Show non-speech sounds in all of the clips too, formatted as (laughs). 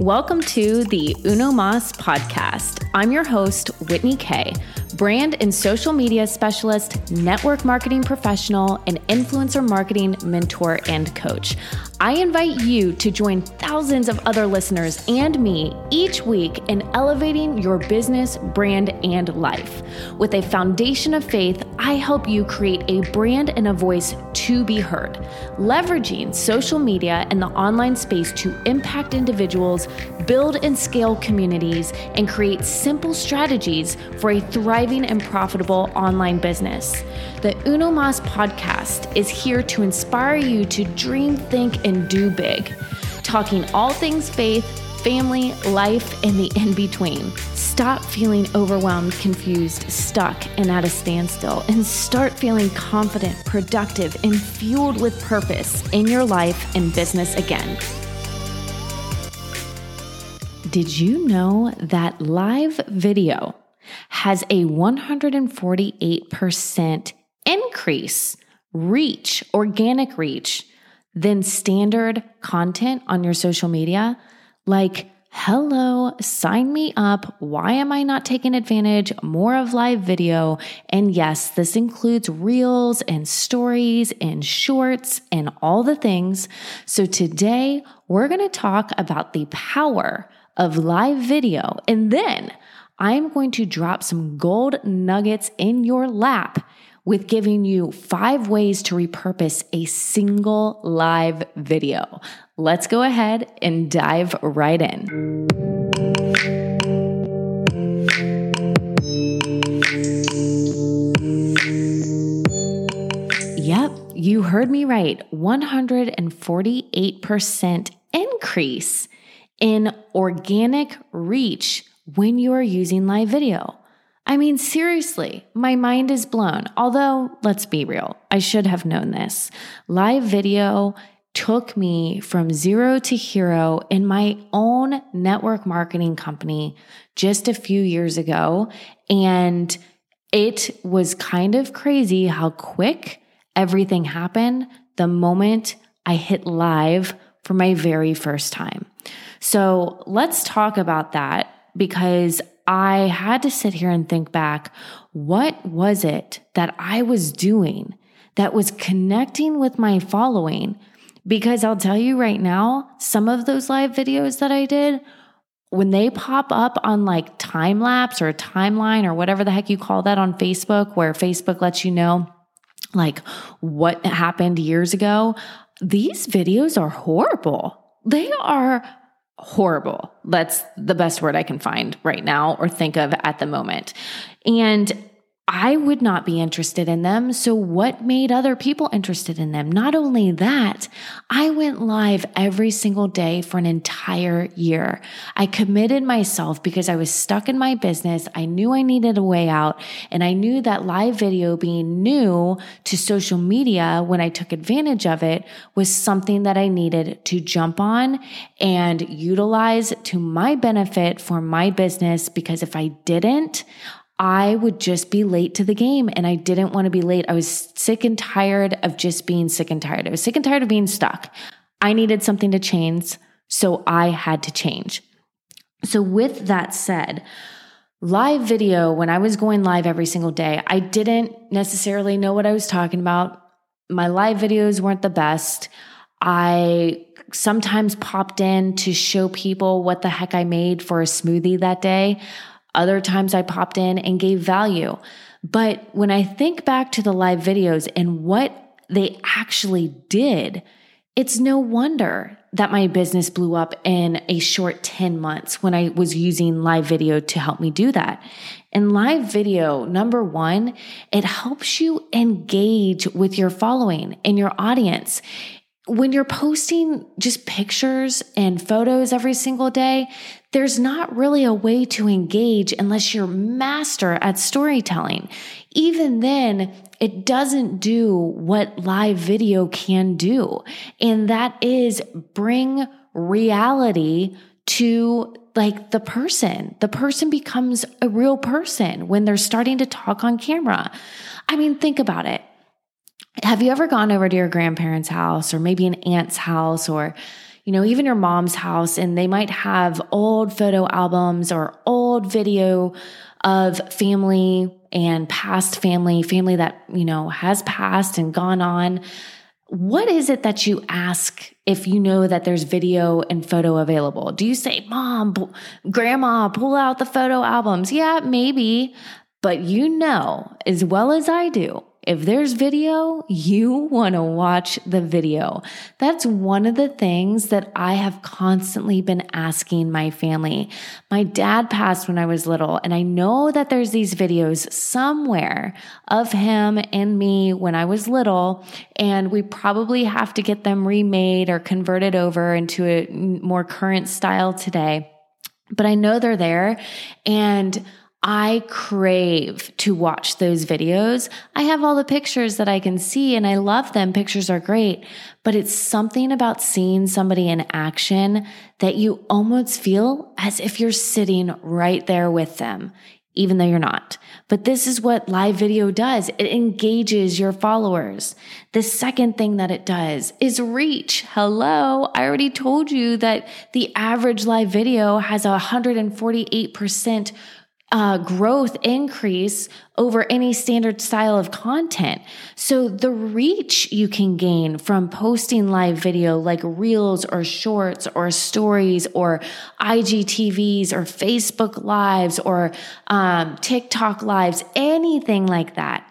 Welcome to the Uno Mas podcast. I'm your host, Whitney Kay, brand and social media specialist, network marketing professional, and influencer marketing mentor and coach. I invite you to join thousands of other listeners and me each week in elevating your business, brand, and life. With a foundation of faith, I help you create a brand and a voice to be heard, leveraging social media and the online space to impact individuals, build and scale communities, and create simple strategies for a thriving and profitable online business. The Uno Mas podcast is here to inspire you to dream, think, and do big, talking all things faith, family, life, and the in between. Stop feeling overwhelmed, confused, stuck, and at a standstill, and start feeling confident, productive, and fueled with purpose in your life and business again. Did you know that live video has a 148% increase reach, organic reach, than standard content on your social media. Like, hello, sign me up. Why am I not taking advantage more of live video? And yes, this includes reels and stories and shorts and all the things. So today we're going to talk about the power of live video. And then I'm going to drop some gold nuggets in your lap with giving you five ways to repurpose a single live video. Let's go ahead and dive right in. Yep, you heard me right. 148% increase in organic reach when you are using live video. I mean, seriously, my mind is blown. Although, let's be real, I should have known this. Live video took me from zero to hero in my own network marketing company just a few years ago. And it was kind of crazy how quick everything happened the moment I hit live for my very first time. So let's talk about that because I had to sit here and think back what was it that I was doing that was connecting with my following? Because I'll tell you right now, some of those live videos that I did, when they pop up on like time lapse or timeline or whatever the heck you call that on Facebook, where Facebook lets you know like what happened years ago, these videos are horrible. They are horrible. That's the best word I can find right now or think of at the moment. And I would not be interested in them. So, what made other people interested in them? Not only that, I went live every single day for an entire year. I committed myself because I was stuck in my business. I knew I needed a way out, and I knew that live video being new to social media when I took advantage of it was something that I needed to jump on and utilize to my benefit for my business. Because if I didn't, I would just be late to the game and I didn't want to be late. I was sick and tired of just being sick and tired. I was sick and tired of being stuck. I needed something to change. So I had to change. So, with that said, live video, when I was going live every single day, I didn't necessarily know what I was talking about. My live videos weren't the best. I sometimes popped in to show people what the heck I made for a smoothie that day. Other times I popped in and gave value. But when I think back to the live videos and what they actually did, it's no wonder that my business blew up in a short 10 months when I was using live video to help me do that. And live video, number one, it helps you engage with your following and your audience when you're posting just pictures and photos every single day, there's not really a way to engage unless you're master at storytelling. Even then, it doesn't do what live video can do. And that is bring reality to like the person. The person becomes a real person when they're starting to talk on camera. I mean, think about it have you ever gone over to your grandparents' house or maybe an aunt's house or you know, even your mom's house and they might have old photo albums or old video of family and past family, family that, you know, has passed and gone on. What is it that you ask if you know that there's video and photo available? Do you say, Mom, Grandma, pull out the photo albums? Yeah, maybe. But you know as well as I do if there's video, you want to watch the video. That's one of the things that I have constantly been asking my family. My dad passed when I was little, and I know that there's these videos somewhere of him and me when I was little, and we probably have to get them remade or converted over into a more current style today. But I know they're there, and I crave to watch those videos. I have all the pictures that I can see and I love them. Pictures are great, but it's something about seeing somebody in action that you almost feel as if you're sitting right there with them, even though you're not. But this is what live video does. It engages your followers. The second thing that it does is reach. Hello. I already told you that the average live video has a 148% uh, growth increase over any standard style of content. So the reach you can gain from posting live video like reels or shorts or stories or IGTVs or Facebook lives or um, TikTok lives, anything like that.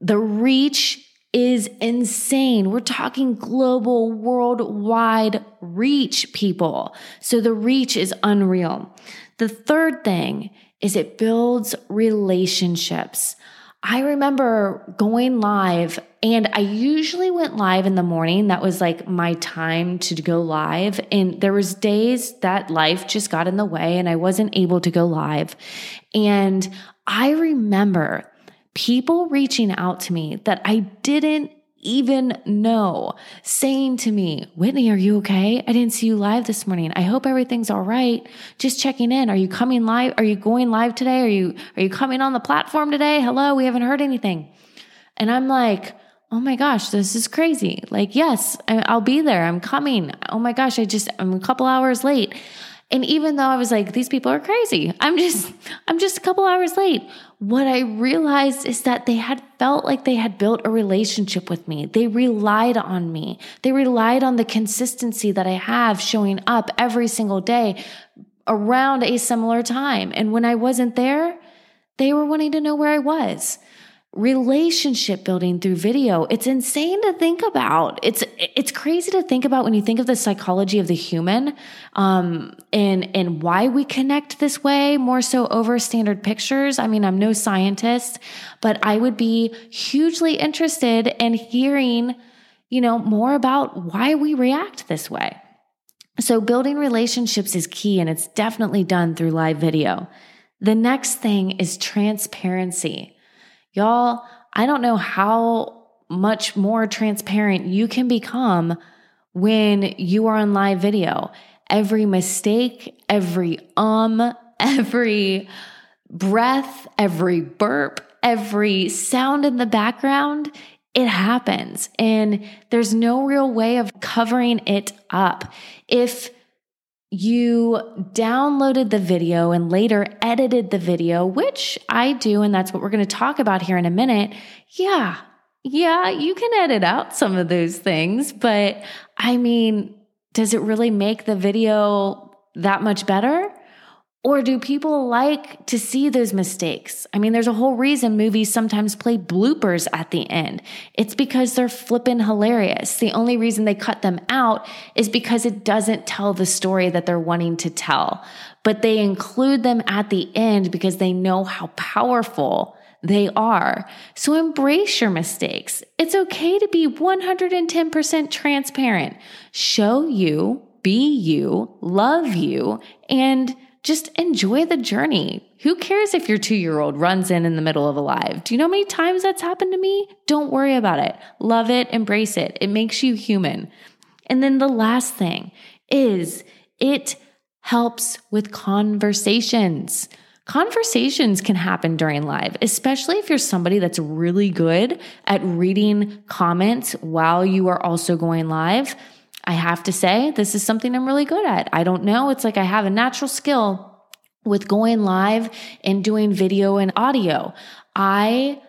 The reach is insane. We're talking global, worldwide reach, people. So the reach is unreal. The third thing is it builds relationships. I remember going live and I usually went live in the morning. That was like my time to go live. And there was days that life just got in the way and I wasn't able to go live. And I remember people reaching out to me that I didn't even know, saying to me, Whitney, are you okay? I didn't see you live this morning. I hope everything's all right. Just checking in. Are you coming live? Are you going live today? Are you, are you coming on the platform today? Hello, we haven't heard anything. And I'm like, oh my gosh, this is crazy. Like, yes, I'll be there. I'm coming. Oh my gosh, I just, I'm a couple hours late. And even though I was like, these people are crazy, I'm just, I'm just a couple hours late. What I realized is that they had felt like they had built a relationship with me. They relied on me. They relied on the consistency that I have showing up every single day around a similar time. And when I wasn't there, they were wanting to know where I was relationship building through video. It's insane to think about. It's it's crazy to think about when you think of the psychology of the human um and and why we connect this way more so over standard pictures. I mean i'm no scientist but i would be hugely interested in hearing you know more about why we react this way. So building relationships is key and it's definitely done through live video. The next thing is transparency Y'all, I don't know how much more transparent you can become when you are on live video. Every mistake, every um, (laughs) every breath, every burp, every sound in the background, it happens. And there's no real way of covering it up. If you downloaded the video and later edited the video, which I do, and that's what we're going to talk about here in a minute. Yeah, yeah, you can edit out some of those things, but I mean, does it really make the video that much better? Or do people like to see those mistakes? I mean, there's a whole reason movies sometimes play bloopers at the end. It's because they're flippin' hilarious. The only reason they cut them out is because it doesn't tell the story that they're wanting to tell. But they include them at the end because they know how powerful they are. So embrace your mistakes. It's okay to be 110% transparent. Show you, be you, love you, and just enjoy the journey. Who cares if your two year old runs in in the middle of a live? Do you know how many times that's happened to me? Don't worry about it. Love it, embrace it. It makes you human. And then the last thing is it helps with conversations. Conversations can happen during live, especially if you're somebody that's really good at reading comments while you are also going live. I have to say, this is something I'm really good at. I don't know. It's like I have a natural skill with going live and doing video and audio. I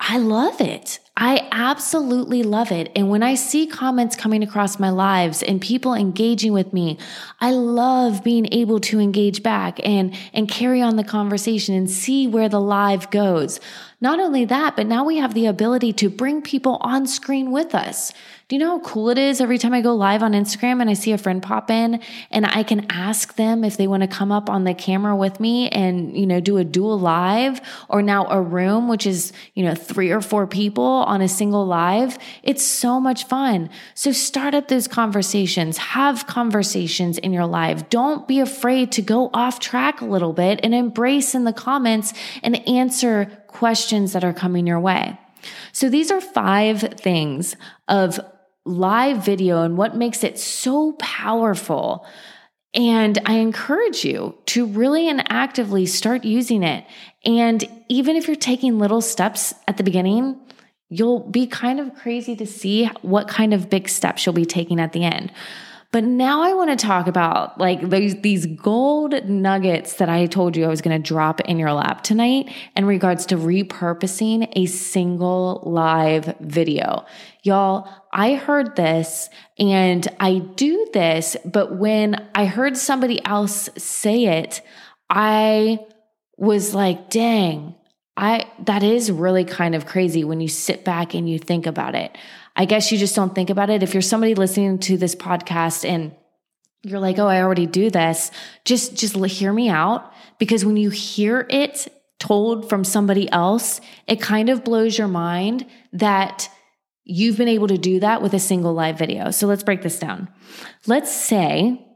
I love it. I absolutely love it. And when I see comments coming across my lives and people engaging with me, I love being able to engage back and, and carry on the conversation and see where the live goes. Not only that, but now we have the ability to bring people on screen with us. Do you know how cool it is every time I go live on Instagram and I see a friend pop in and I can ask them if they want to come up on the camera with me and, you know, do a dual live or now a room, which is, you know, three or four people on a single live. It's so much fun. So start up those conversations, have conversations in your live. Don't be afraid to go off track a little bit and embrace in the comments and answer questions that are coming your way. So these are five things of live video and what makes it so powerful. And I encourage you to really and actively start using it. And even if you're taking little steps at the beginning, you'll be kind of crazy to see what kind of big steps you'll be taking at the end. But now I want to talk about like these, these gold nuggets that I told you I was going to drop in your lap tonight in regards to repurposing a single live video. Y'all, I heard this and I do this, but when I heard somebody else say it, I was like, dang, I that is really kind of crazy when you sit back and you think about it. I guess you just don't think about it. If you're somebody listening to this podcast and you're like, "Oh, I already do this." Just just hear me out because when you hear it told from somebody else, it kind of blows your mind that you've been able to do that with a single live video. So let's break this down. Let's say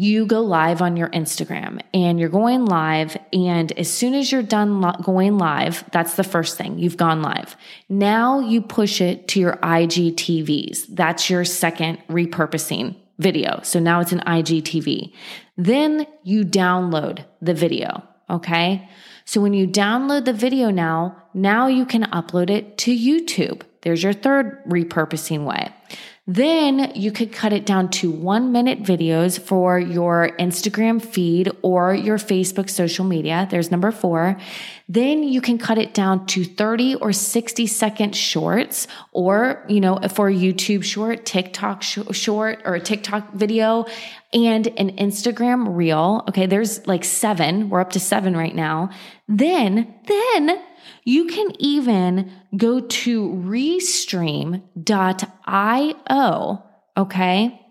you go live on your Instagram and you're going live. And as soon as you're done lo- going live, that's the first thing you've gone live. Now you push it to your IGTVs. That's your second repurposing video. So now it's an IGTV. Then you download the video. Okay. So when you download the video now, now you can upload it to YouTube. There's your third repurposing way. Then you could cut it down to one minute videos for your Instagram feed or your Facebook social media. There's number four. Then you can cut it down to 30 or 60 second shorts or, you know, for a YouTube short, TikTok short or a TikTok video and an Instagram reel. Okay. There's like seven. We're up to seven right now. Then, then you can even go to restream.io, okay?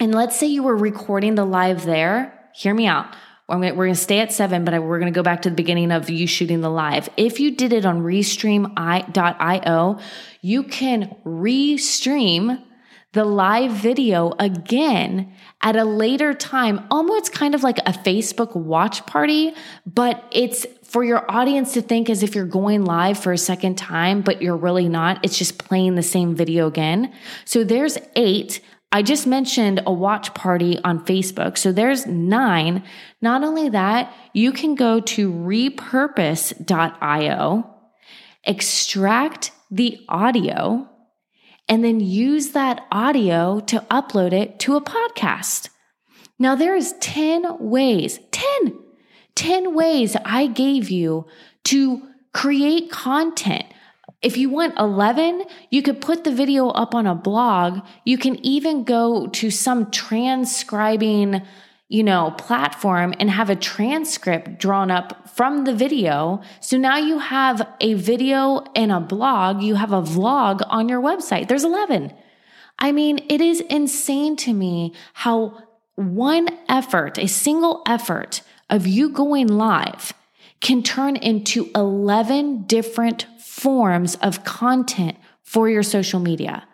And let's say you were recording the live there. Hear me out. We're going to stay at seven, but we're going to go back to the beginning of you shooting the live. If you did it on restream.io, you can restream the live video again at a later time, almost kind of like a Facebook watch party, but it's for your audience to think as if you're going live for a second time, but you're really not. It's just playing the same video again. So there's eight. I just mentioned a watch party on Facebook. So there's nine. Not only that, you can go to repurpose.io, extract the audio, and then use that audio to upload it to a podcast. Now there is 10 ways, 10 10 ways I gave you to create content. If you want 11, you could put the video up on a blog. You can even go to some transcribing, you know, platform and have a transcript drawn up from the video. So now you have a video and a blog, you have a vlog on your website. There's 11. I mean, it is insane to me how one effort, a single effort, of you going live can turn into 11 different forms of content for your social media.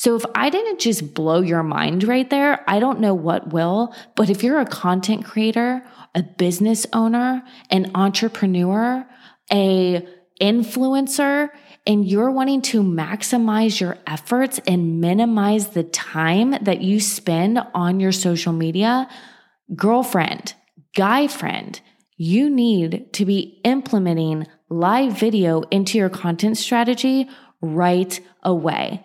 So if I didn't just blow your mind right there, I don't know what will. But if you're a content creator, a business owner, an entrepreneur, a influencer, and you're wanting to maximize your efforts and minimize the time that you spend on your social media, girlfriend, guy friend, you need to be implementing live video into your content strategy right away.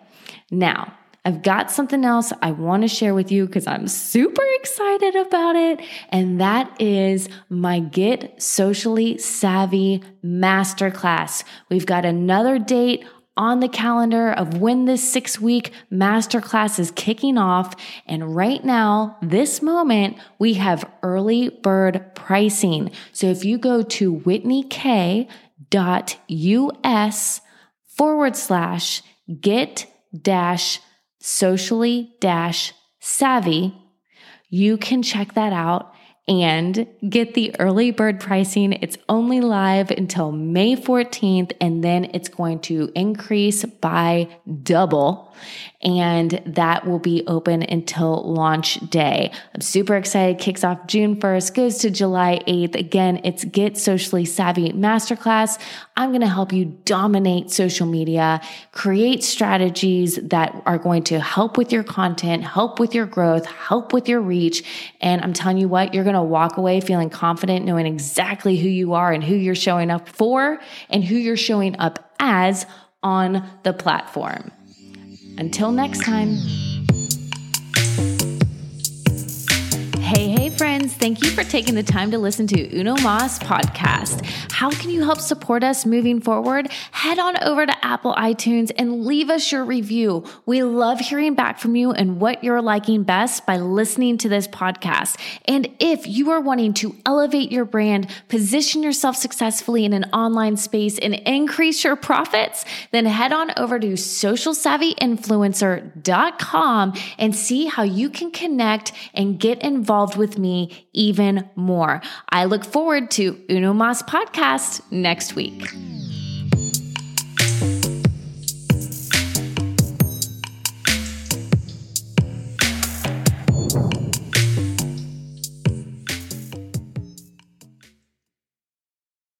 Now, I've got something else I want to share with you because I'm super excited about it. And that is my Get Socially Savvy Masterclass. We've got another date on the calendar of when this six week masterclass is kicking off. And right now, this moment, we have early bird pricing. So if you go to whitneyk.us forward slash get dash socially dash savvy, you can check that out and get the early bird pricing. It's only live until May 14th, and then it's going to increase by double and that will be open until launch day. I'm super excited. Kicks off June 1st, goes to July 8th. Again, it's Get Socially Savvy Masterclass. I'm going to help you dominate social media, create strategies that are going to help with your content, help with your growth, help with your reach. And I'm telling you what, you're going to walk away feeling confident, knowing exactly who you are and who you're showing up for and who you're showing up as on the platform. Until next time. Friends. Thank you for taking the time to listen to Uno Mas podcast. How can you help support us moving forward? Head on over to Apple iTunes and leave us your review. We love hearing back from you and what you're liking best by listening to this podcast. And if you are wanting to elevate your brand, position yourself successfully in an online space, and increase your profits, then head on over to socialsavvyinfluencer.com and see how you can connect and get involved with with me even more. I look forward to Uno Mas podcast next week.